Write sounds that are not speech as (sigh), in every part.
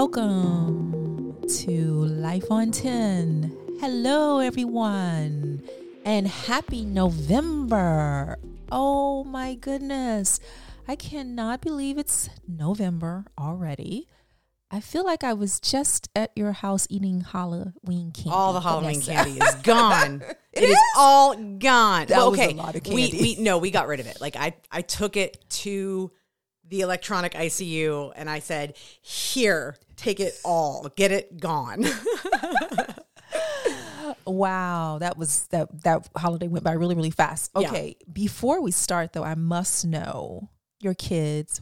Welcome to Life on 10. Hello, everyone, and happy November. Oh my goodness. I cannot believe it's November already. I feel like I was just at your house eating Halloween candy. All the Halloween Vanessa. candy is (laughs) gone. It it is? is? all gone. That Well, was a okay, lot of we we no, we got rid of it. Like I I took it to the electronic ICU and I said, "Here, take it all. Get it gone." (laughs) Wow, that was that that holiday went by really really fast. Yeah. Okay, before we start though, I must know your kids.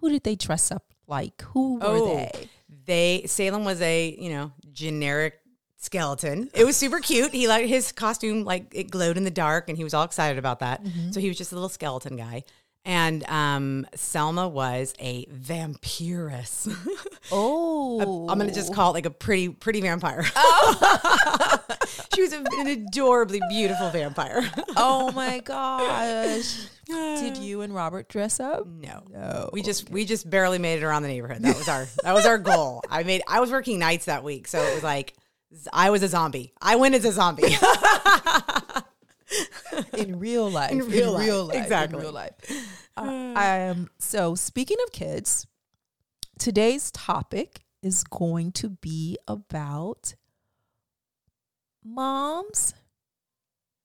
Who did they dress up like? Who were Oh. they? they Salem was a, you know, generic skeleton. It was super cute. He like his costume like it glowed in the dark and he was all excited about that. Mm-hmm. So he was just a little skeleton guy. And um Selma was a vampiress. (laughs) Oh, I'm gonna just call it like a pretty, pretty vampire. Oh. (laughs) she was a, an adorably beautiful vampire. Oh my gosh! did (sighs) you and Robert dress up? no, No. we just we just barely made it around the neighborhood. That was our that was our goal. I made I was working nights that week, so it was like I was a zombie. I went as a zombie. (laughs) (laughs) in real life. In real life, life. exactly. In real life. Uh, um, so, speaking of kids, today's topic is going to be about moms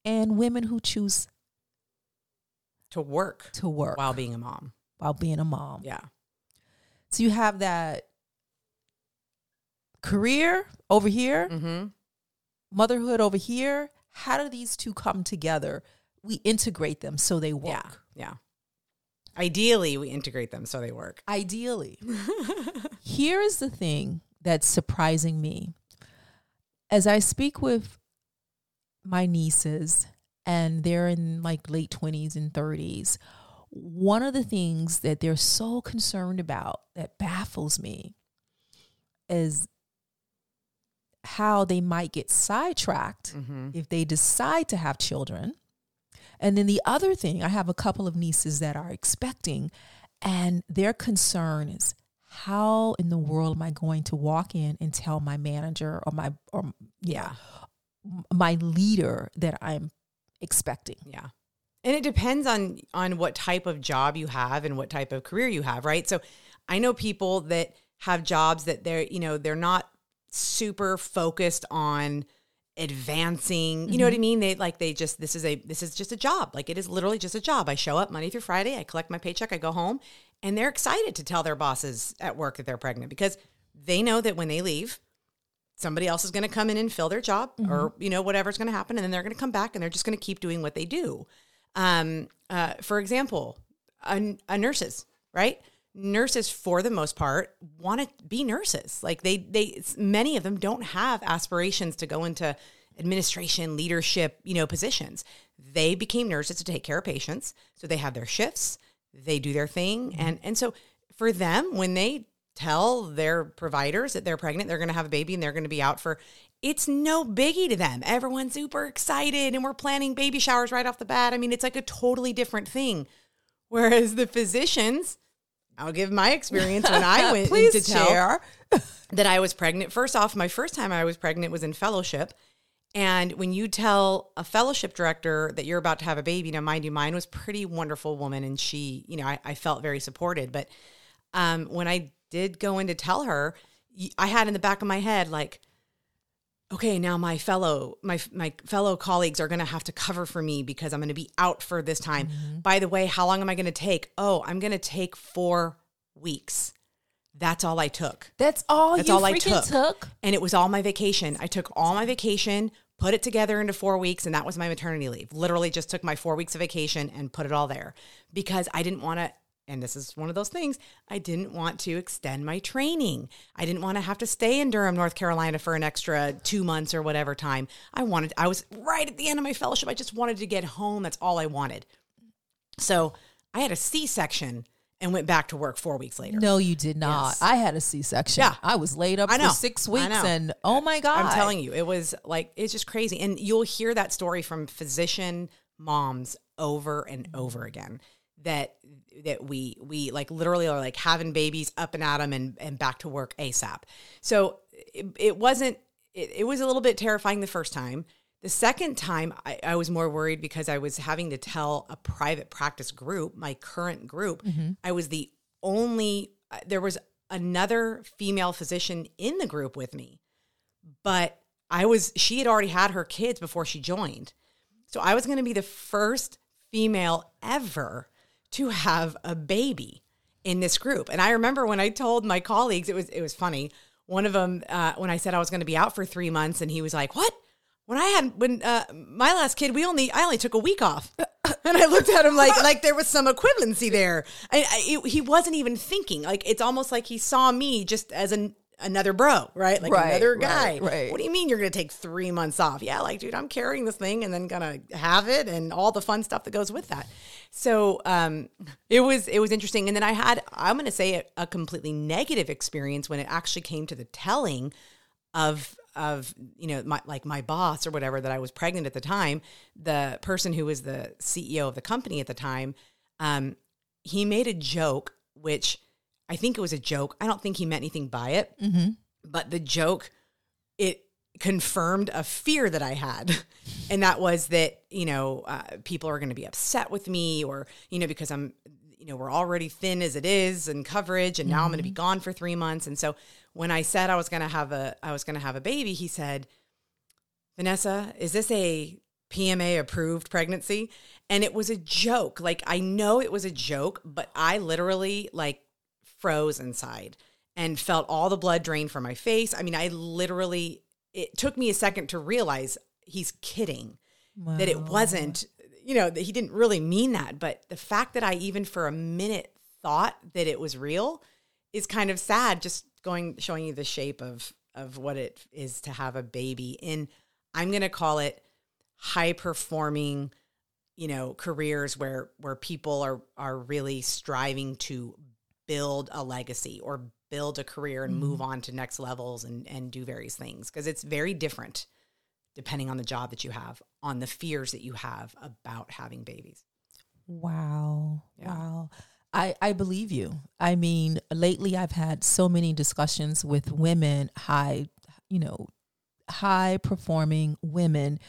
and women who choose to work to work while being a mom. while being a mom. Yeah. So, you have that career over here, Mm-hmm. motherhood over here. How do these two come together? We integrate them so they work. Yeah. Yeah. Ideally, we integrate them so they work. Ideally. (laughs) Here is the thing that's surprising me. As I speak with my nieces, and they're in like late 20s and 30s, one of the things that they're so concerned about that baffles me is how they might get sidetracked Mm-hmm. if they decide to have children. And then the other thing, I have a couple of nieces that are expecting, and their concern is how in the world am I going to walk in and tell my manager or my or yeah, my leader that I'm expecting. Yeah. And it depends on on what type of job you have and what type of career you have, right? So I know people that have jobs that they're, you know, they're not super focused on advancing. You know what I mean? They like they just this is a this is just a job. Like it is literally just a job. I show up Monday through Friday, I collect my paycheck, I go home, and they're excited to tell their bosses at work that they're pregnant because they know that when they leave, somebody else is going to come in and fill their job or you know whatever's going to happen and then they're going to come back and they're just going to keep doing what they do um, uh, for example a, a nurses right nurses for the most part want to be nurses. Like they they many of them don't have aspirations to go into administration leadership you know positions. They became nurses to take care of patients so they have their shifts they do their thing mm-hmm. and and so for them when they tell their providers that they're pregnant they're going to have a baby and they're going to be out for it's no biggie to them. Everyone's super excited and we're planning baby showers right off the bat. I mean it's like a totally different thing. Whereas the physicians i'll give my experience when i (laughs) went Please to tell share. (laughs) that I was pregnant. First off, my first time I was pregnant was in fellowship. And when you tell a fellowship director that you're about to have a baby, now mind you, mine was pretty wonderful woman and she, you know, I, I felt very supported. But um, when I did go in to tell her, I had in the back of my head like, okay, now my fellow my my fellow colleagues are going to have to cover for me because I'm going to be out for this time. Mm-hmm. By the way, how long am I going to take? Oh, I'm going to take 4 weeks. That's all I took. That's all That's you all I took. took. And it was all my vacation. I took all my vacation, put it together into four weeks, and that was my maternity leave. Literally just took my four weeks of vacation and put it all there because I didn't want to. And this is one of those things. I didn't want to extend my training. I didn't want to have to stay in Durham, North Carolina for an extra two months or whatever time. I wanted, I was right at the end of my fellowship. I just wanted to get home. That's all I wanted. So I had a C section and went back to work four weeks later. No, you did not. Yes. I had a C section. Yeah. I was laid up I know. for six weeks and oh my God. I'm telling you, it was like it's just crazy. And you'll hear that story from physician moms over and over again. That that we we like literally are like having babies up and at them and and back to work ASAP. So it, it wasn't. It, it was a little bit terrifying the first time. The second time, I, I, was more worried because I was having to tell a private practice group, my current group, mm-hmm. I was the only. Uh, there was another female physician in the group with me, but I was. She had already had her kids before she joined, so I was going to be the first female ever to have a baby in this group. And I remember when I told my colleagues, it was it was funny. One of them, uh, when I said I was going to be out for three months, and he was like, "What? When I had when uh, my last kid, we only I only took a week off." (laughs) and I looked at him like like there was some equivalency there. I, I, it, he wasn't even thinking. Like it's almost like he saw me just as an another bro, right? Like right, another guy. Right, right. What do you mean you're going to take three months off? Yeah, like, dude, I'm carrying this thing and then gonna have it and all the fun stuff that goes with that. So um, it was it was interesting. And then I had I'm going to say a, a completely negative experience when it actually came to the telling of of you know my like my boss or whatever that I was pregnant at the time. The person who was the CEO of the company at the time, um, he made a joke which I think it was a joke. I don't think he meant anything by it, mm-hmm. but the joke it confirmed a fear that I had, (laughs) and that was that you know uh, people are going to be upset with me, or you know because I'm you know we're already thin as it is and coverage, and now mm-hmm. I'm going to be gone for three months, and so when I said I was going to have a I was going to have a baby, he said, Vanessa, is this a PMA approved pregnancy? And it was a joke. Like I know it was a joke, but I literally like froze inside and felt all the blood drain from my face. I mean, I literally, it took me a second to realize he's kidding, wow. that it wasn't, you know, that he didn't really mean that. But the fact that I even for a minute thought that it was real is kind of sad, just going, showing you the shape of, of what it is to have a baby in, I'm going to call it high performing you know careers where where people are are really striving to build a legacy or build a career and mm-hmm. move on to next levels and and do various things because it's very different depending on the job that you have on the fears that you have about having babies wow yeah. wow I, I believe you. I mean, lately I've had so many discussions with women, high, you know, high performing women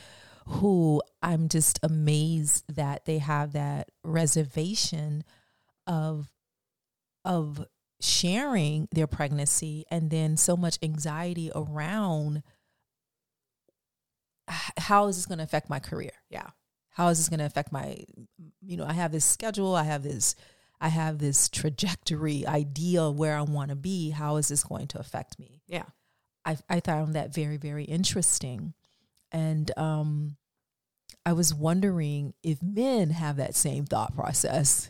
who I'm just amazed that they have that reservation of of sharing their pregnancy and then so much anxiety around how is this going to affect my career? Yeah. How is this going to affect my you know, I have this schedule, I have this I have this trajectory idea where I want to be. How is this going to affect me? Yeah. I I found that very very interesting. And um I was wondering if men have that same thought process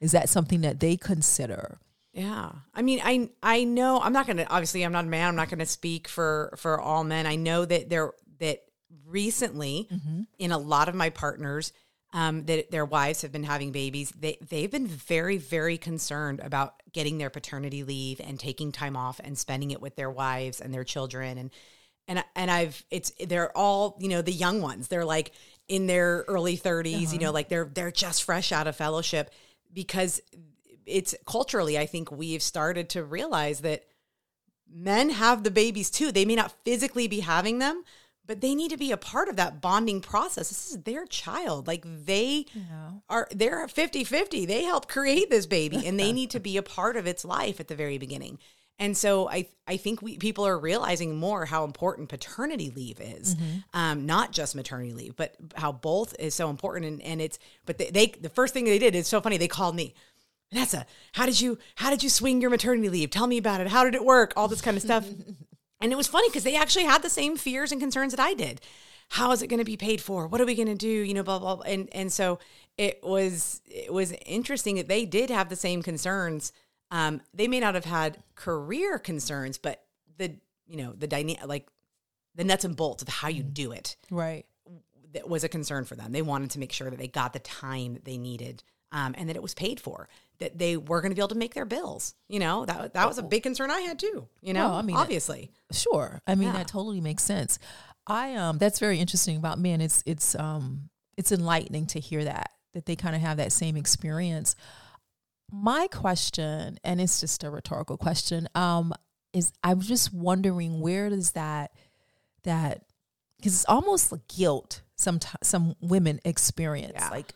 is that something that they consider? Yeah. I mean, I I know I'm not going to obviously I'm not a man, I'm not going to speak for for all men. I know that there that recently mm-hmm. in a lot of my partners um, that their wives have been having babies, they they've been very very concerned about getting their paternity leave and taking time off and spending it with their wives and their children and and and I've it's they're all you know the young ones. They're like in their early 30s, uh-huh. you know, like they're they're just fresh out of fellowship because it's culturally, I think we've started to realize that men have the babies too. They may not physically be having them, but they need to be a part of that bonding process. This is their child. Like they yeah. are they're 50-50. They help create this baby and they (laughs) need to be a part of its life at the very beginning. And so I I think we people are realizing more how important paternity leave is, mm-hmm. um, not just maternity leave, but how both is so important. And, and it's but they, they the first thing they did is so funny. They called me, Vanessa. How did you how did you swing your maternity leave? Tell me about it. How did it work? All this kind of stuff. (laughs) and it was funny because they actually had the same fears and concerns that I did. How is it going to be paid for? What are we going to do? You know, blah, blah blah. And and so it was it was interesting that they did have the same concerns um, they may not have had career concerns, but the you know the dynamic like the nuts and bolts of how you mm. do it, right, that was a concern for them. They wanted to make sure that they got the time that they needed, um, and that it was paid for. That they were going to be able to make their bills. You know that that was a big concern I had too. You know, well, I mean, obviously, sure. I mean, yeah. that totally makes sense. I um, that's very interesting about men. It's it's um, it's enlightening to hear that that they kind of have that same experience. My question, and it's just a rhetorical question, um, is I'm just wondering where does that that because it's almost like guilt some some women experience Yeah. like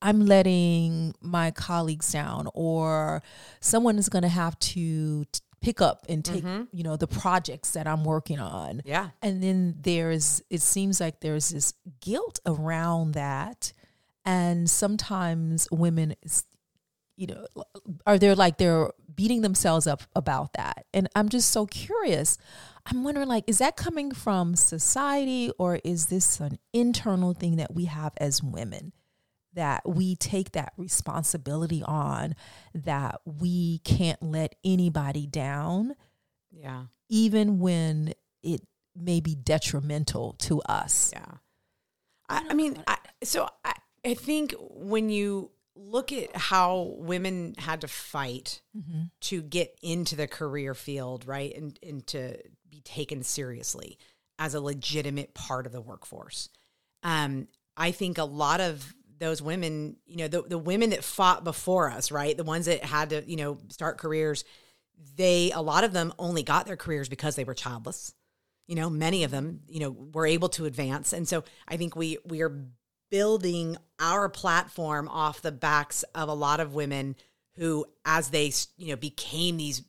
I'm letting my colleagues down or someone is going to have to t- pick up and take you know the projects that I'm working on Yeah. and then there's it seems like there's this guilt around that and sometimes women you know are there like they're beating themselves up about that and i'm just so curious i'm wondering like is that coming from society or is this an internal thing that we have as women that we take that responsibility on that we can't let anybody down Yeah. even when it may be detrimental to us. Yeah. I, I mean, I, so I, I think when you look at how women had to fight to get into the career field, right, and, and to be taken seriously as a legitimate part of the workforce, um, I think a lot of those women, you know, the, the women that fought before us, right, the ones that had to, you know, start careers, they, a lot of them only got their careers because they were childless. You know many of them you know were able to advance. And so i think we we are building our platform off the backs of a lot of women who as they you know became these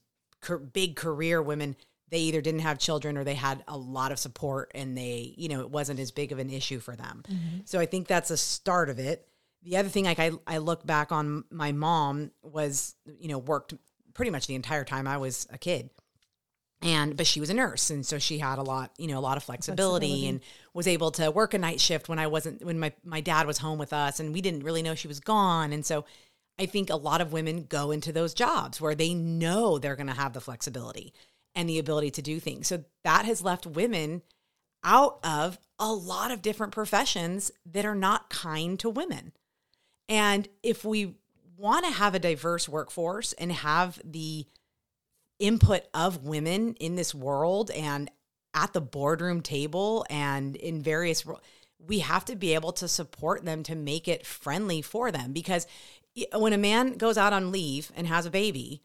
big career women they either didn't have children or they had a lot of support and they you know it wasn't as big of an issue for them. Mm-hmm. So i think that's a start of it. The other thing like I, I look back on my mom was you know worked pretty much the entire time i was a kid and but she was a nurse and so she had a lot you know a lot of flexibility, Flexibility. and was able to work a night shift when i wasn't when my, my dad was home with us and we didn't really know she was gone. And so i think a lot of women go into those jobs where they know they're going to have the flexibility and the ability to do things. So that has left women out of a lot of different professions that are not kind to women. And if we want to have a diverse workforce and have the input of women in this world and at the boardroom table and in various we have to be able to support them to make it friendly for them because when a man goes out on leave and has a baby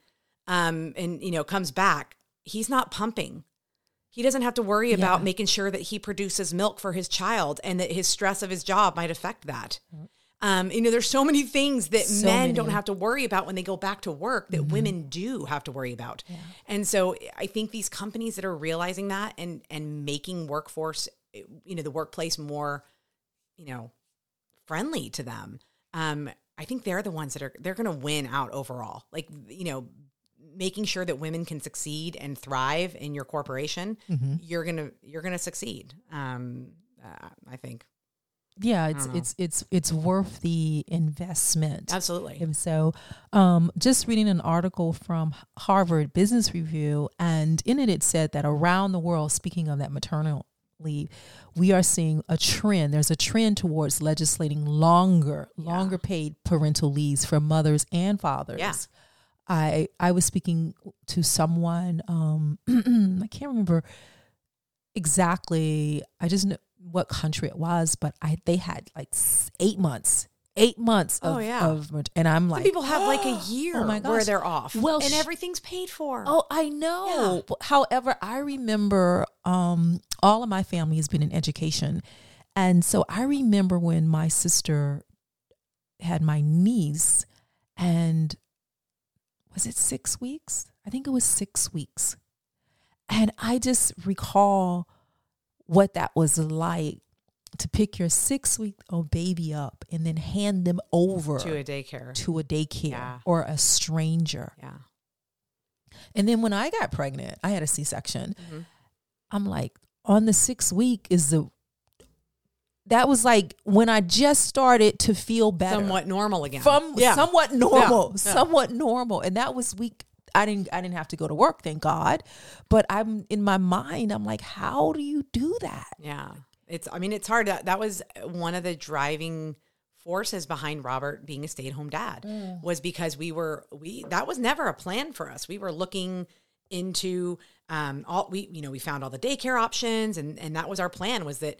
um and you know comes back he's not pumping. He doesn't have to worry about making sure that he produces milk for his child and that his stress of his job might affect that um, you know, there's so many things that So men many. don't have to worry about when they go back to work that women do have to worry about. And so I think these companies that are realizing that and and making workforce, you know, the workplace more, you know, friendly to them. Um, I think they're the ones that are they're going to win out overall. Like you know, making sure that women can succeed and thrive in your corporation, you're gonna you're gonna succeed. Um, uh, I think Yeah, it's it's it's it's worth the investment. absolutely. And so, um, just reading an article from Harvard Business Review, and in it it said that around the world, speaking of that maternal leave, we are seeing a trend. There's a trend towards legislating longer, longer paid parental leaves for mothers and fathers. Yeah. I I was speaking to someone. Um, (clears throat) I can't remember exactly. I just know what country it was, but I they had like eight months, eight months of, Oh, yeah. of and I'm Some like, people have like a (gasps) year Oh my where they're off. Well, and everything's paid for. Oh, I know. However, I remember um, all of my family has been in education. And so I remember when my sister had my niece, and was it six weeks? I think it was six weeks. And I just recall what that was like to pick your six week old baby up and then hand them over to a daycare. to a daycare Yeah. or a stranger. yeah. And then when I got pregnant, I had a C section. Mhm. I'm like, on the sixth week is the that was like when I just started to feel better. Somewhat normal again. from yeah. somewhat normal. Yeah. Somewhat normal. And that was week I didn't I didn't have to go to work, thank God. But I'm in my mind, I'm like, how do you do that? Yeah. It's I mean it's hard to, that was one of the driving forces behind Robert being a stay-at-home dad Mm. was because we were we that was never a plan for us. We were looking into um all we you know we found all the daycare options and and that was our plan was that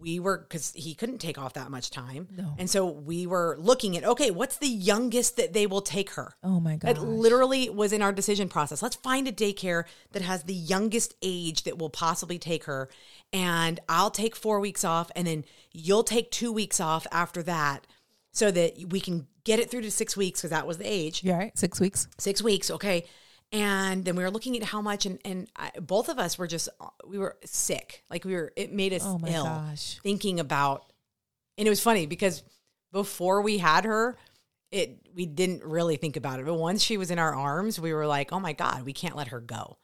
we were because he couldn't take off that much time. No. And so we were looking at okay, what's the youngest that they will take her? Oh my god. It literally was in our decision process. Let's find a daycare that has the youngest age that will possibly take her. And I'll take four weeks off, and then you'll take two weeks off after that so that we can get it through to six weeks because that was the age. Yeah, right. Six weeks. Six weeks, okay. And then we were looking at how much, and, and I, both of us were just, we were sick. Like we were, it made us Oh ill gosh. thinking about and it was funny because before we had her it we didn't really think about it. But once she was in our arms we were like oh my god we can't let her go.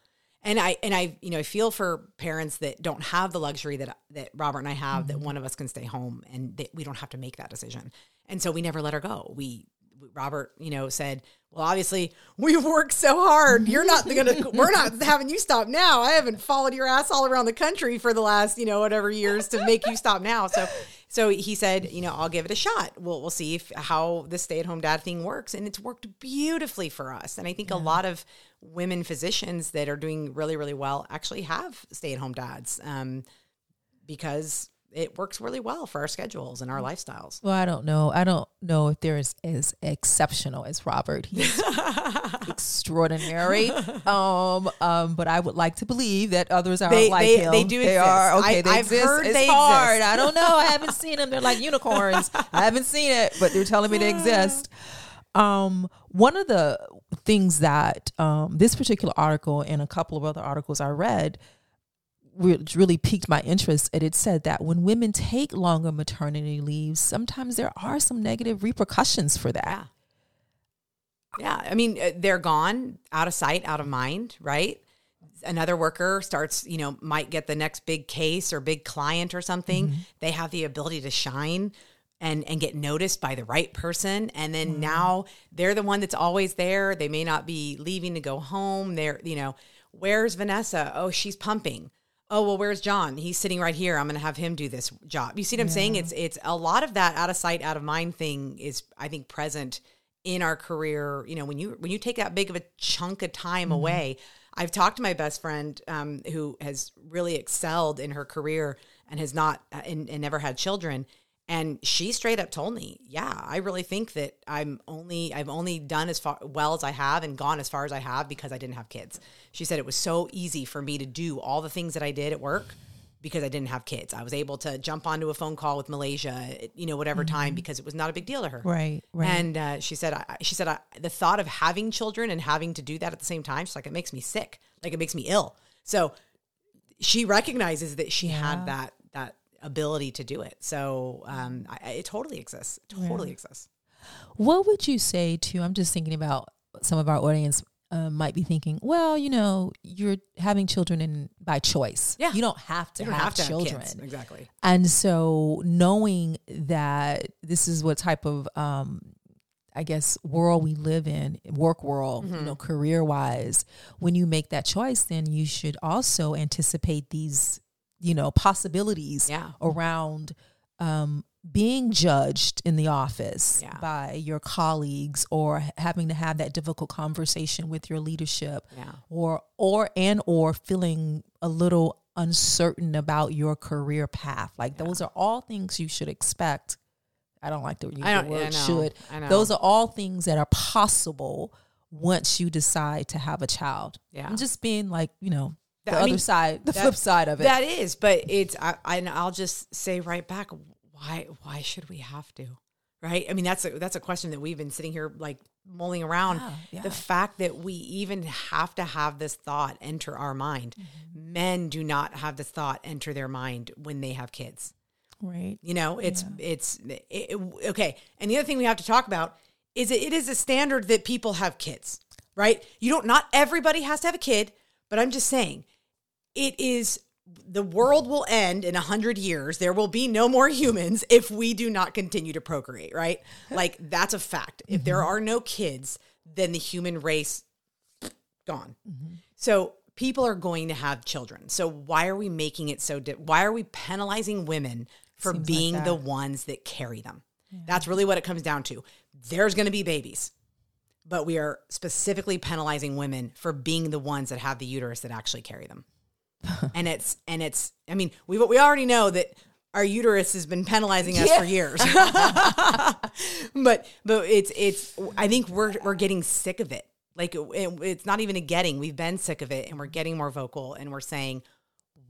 And i and i you know i feel for parents that don't have the luxury that that robert and i have that mm-hmm. one of us can stay home and that we don't have to make that decision. And so we never let her go. We robert you know said well obviously we've worked so hard. You're not gonna we're not having you stop now. I haven't followed your ass all around the country for the last you know whatever years to make you stop now. So so he said you know i'll give it a shot. We'll, we'll see if how the stay-at-home dad thing works. And it's worked beautifully for us. And i think a lot of women physicians that are doing really really well actually have stay-at-home dads um, because it works really well for our schedules and our lifestyles Well, I don't know. I don't know if they're as, as exceptional as Robert. He's (laughs) extraordinary. (laughs) Um, um, but I would like to believe that others are They- like they- him. they do They exist. are okay. I- they I've exist. heard it's they hard. exist. I don't know. I haven't (laughs) seen them. They're like unicorns. I haven't seen it, but they're telling me they exist. Um, one of the things that um, this particular article and a couple of other articles I read which really piqued my interest and it said that when women take longer maternity leaves sometimes there are some negative repercussions for that Yeah. I mean, uh, they're gone, out of sight, out of mind, right? Another worker starts, you know, might get the next big case or big client or something. They have the ability to shine and and get noticed by the right person and then now they're the one that's always there. They may not be leaving to go home. They're, you know, where's Vanessa? Oh, she's pumping. Oh, well, where's John? He's sitting right here. I'm going to have him do this job. You see what I'm saying? It's it's a lot of that out of sight, out of mind thing is I think present in our career you know when you when you take that big of a chunk of time away i've talked to my best friend um, who has really excelled in her career and has not uh, and, and never had children and she straight up told me yeah i really think that i'm only i've only done as far well as i have and gone as far as i have because i didn't have kids she said it was so easy for me to do all the things that i did at work because I didn't have kids. I was able to jump onto a phone call with Malaysia, you know, whatever time because it was not a big deal to her. right right And uh, she said, I, she said, I, the thought of having children and having to do that at the same time, she's like, it makes me sick. Like it makes me ill. So she recognizes that she Yeah. had that ability to do it. So um, I, it totally exists. It totally exists. what would you say to i'm just thinking about some of our audience uh, might be thinking well you know you're having children in by choice Yeah. you don't have to don't have, have to children kids. Exactly. And so knowing that this is what type of um I guess world we live in, work world, Mm-hmm. you know, career wise, when you make that choice, then you should also anticipate these, you know, possibilities Yeah. around um being judged in the office Yeah. by your colleagues or having to have that difficult conversation with your leadership Yeah. or or and or feeling a little uncertain about your career path like those are all things you should expect i don't like to use the word I should I know. those are all things that are possible once you decide to have a child Yeah. and just being like you know the That- I other mean, side the that- flip side of it That is, but it's I, I and I'll just say right back, why why should we have to? Right? I mean, that's a that's a question that we've been sitting here like mulling around. Yeah, yeah. The fact that we even have to have this thought enter our mind. Mm-hmm. Men do not have this thought enter their mind when they have kids. right You know, it's it's it, it- okay. And the other thing we have to talk about is it, it is a standard that people have kids, right? You don't. Not everybody has to have a kid, but I'm just saying, it is the world will end in a hundred years. There will be no more humans if we do not continue to procreate, right? Like that's a fact. If there mm-hmm. are no kids, then the human race (sniffs) gone. Mm-hmm. So people are going to have children. So why are we making it so? Di- why are we penalizing women for Seems like being the ones that carry them? That's really what it comes down to. There's going to be babies, but we are specifically penalizing women for being the ones that have the uterus that actually carry them. (laughs) and it's and it's. I mean, we we already know that our uterus has been penalizing us for years. (laughs) (laughs) but but it's it's I think we're we're getting sick of it. Like it, it's not even a getting. We've been sick of it and we're getting more vocal and we're saying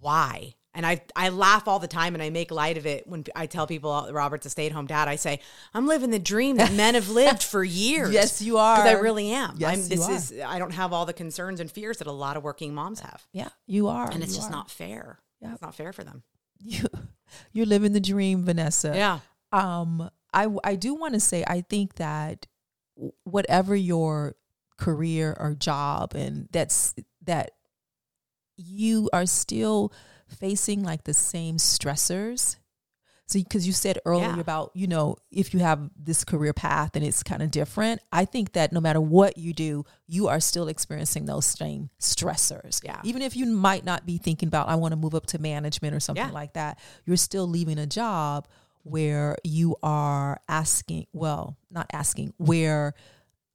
why? And I I laugh all the time and I make light of it when I tell people Robert's a stay at home dad. I say I'm living the dream that men have lived (laughs) for years. yes, you are. Because I really am. Yes, I'm, this is I don't have all the concerns and fears that a lot of working moms have, Yeah, you are. and it's You just are. not fair. Yeah. It's not fair for them. you. (laughs) You're living the dream, Vanessa. Yeah. um i i do want to say i think that whatever your career or job and that's that you are still facing like the same stressors so because you said earlier Yeah. about you know if you have this career path and it's kind of different i think that no matter what you do you are still experiencing those same stressors Yeah. even if you might not be thinking about i want to move up to management or something Yeah. like that you're still leaving a job where you are asking well not asking where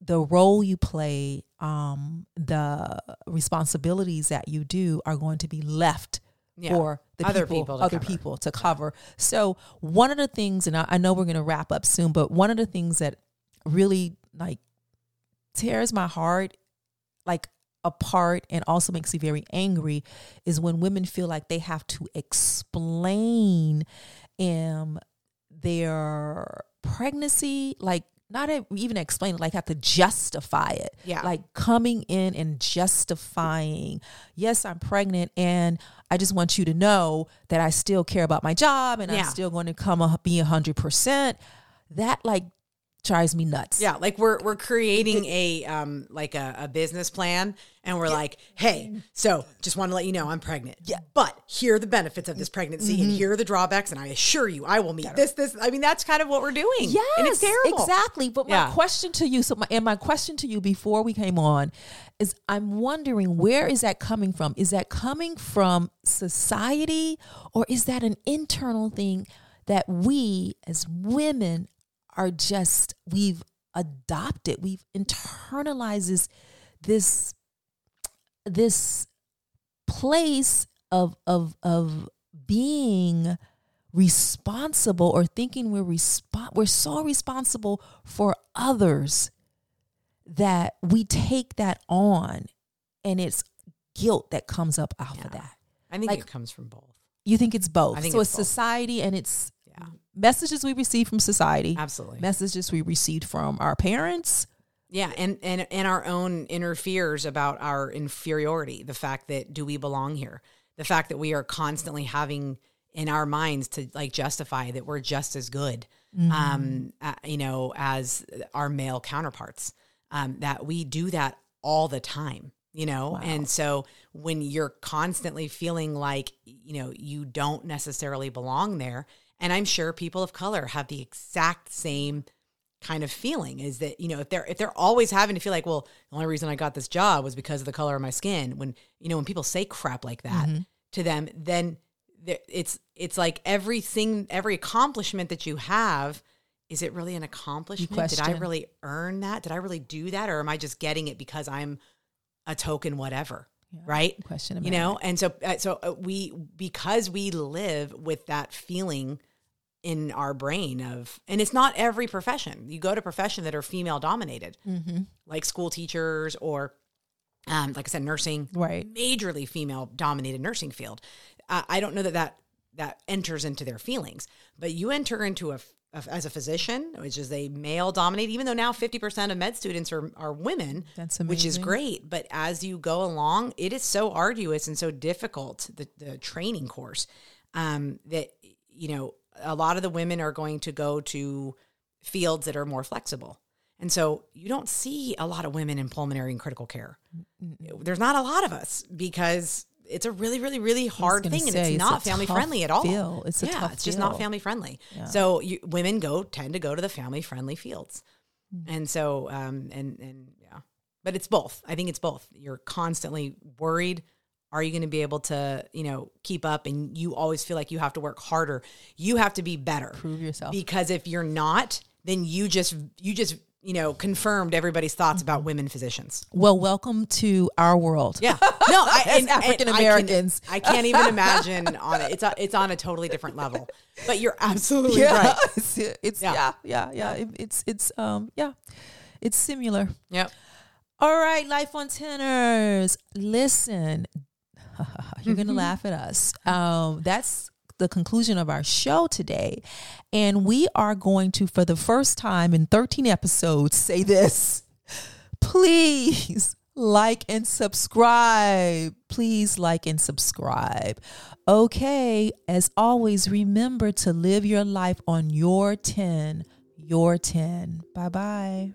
the role you play um the responsibilities that you do are going to be left Yeah. for the Other people, people to other cover. people to cover so one of the things and I, I know we're going to wrap up soon but one of the things that really like tears my heart like apart and also makes me very angry is when women feel like they have to explain um their pregnancy like not even explain it like have to justify it Yeah. like coming in and justifying yes i'm pregnant and i just want you to know that i still care about my job and Yeah. i'm still going to come a, be 100% that like drives me nuts Yeah, like we're we're creating a um like a, a business plan and we're like, hey, so just want to let you know I'm pregnant. Yeah. Mm-hmm. But here are the benefits of this pregnancy and here are the drawbacks and I assure you I will meet this this I mean that's kind of what we're doing. Yes, And it's terrible. Exactly. But my Yeah. question to you, so my and my question to you before we came on is I'm wondering where is that coming from? Is that coming from society or is that an internal thing that we as women are just we've adopted, we've internalized this this this place of of of being responsible or thinking we're respon we're so responsible for others that we take that on and it's guilt that comes up off of that. I think Like- it comes from both. You think it's both. I think so it's it's society and it's Yeah. Messages we receive from society, Absolutely. messages we received from our parents. Yeah, and and and our own inner fears about our inferiority, the fact that do we belong here? The fact that we are constantly having in our minds to like justify that we're just as good um uh, you know as our male counterparts. Um that we do that all the time, you know? And so when you're constantly feeling like, you know, you don't necessarily belong there, and I'm sure people of color have the exact same kind of feeling is that you know if they're if they're always having to feel like well the only reason I got this job was because of the color of my skin when you know when people say crap like that to them then it's it's like everything every accomplishment that you have is it really an accomplishment? Did I really earn that? Did I really do that? Or am I just getting it because I'm a token whatever right? Question you know and so uh, so uh, we because we live with that feeling in our brain of and it's not every profession you go to profession that are female dominated Mm-hmm. like school teachers or um, like i said nursing Right. majorly female dominated nursing field uh, i don't know that that that enters into their feelings but you enter into a as a physician which is a male dominated even though now 50% of med students are, are women That's which is great but as you go along it is so arduous and so difficult the, the training course um, that you know a lot of the women are going to go to fields that are more flexible. And so you don't see a lot of women in pulmonary and critical care. There's not a lot of us because it's a really really really hard thing and say, it's not family friendly at all. field. It's a yeah tough it's just not family friendly. So you, women go tend to go to the family friendly fields. Hmm. and so um and and yeah but it's both. I think it's both. You're constantly worried are you going to be able to you know keep up and you always feel like you have to work harder you have to be better Prove yourself. because if you're not then you just you just you know confirmed everybody's thoughts about women physicians Well, welcome to our world. yeah no, I, (laughs) and- African I can- Americans. I, can't even (laughs) imagine on it. It's a, it's on a totally different level. But you're absolutely yeah, right. (laughs) it's, it's Yeah. yeah, yeah, yeah. It- it's it's um yeah, it's similar. yeah All right, life on tenors. Listen, (laughs) you're gonna laugh at us. Um, that's the conclusion of our show today, and we are going to, for the first time in 13 episodes, say this. Please like and subscribe. Please like and subscribe. Okay, as always, remember to live your life on your 10. Your 10. Bye bye.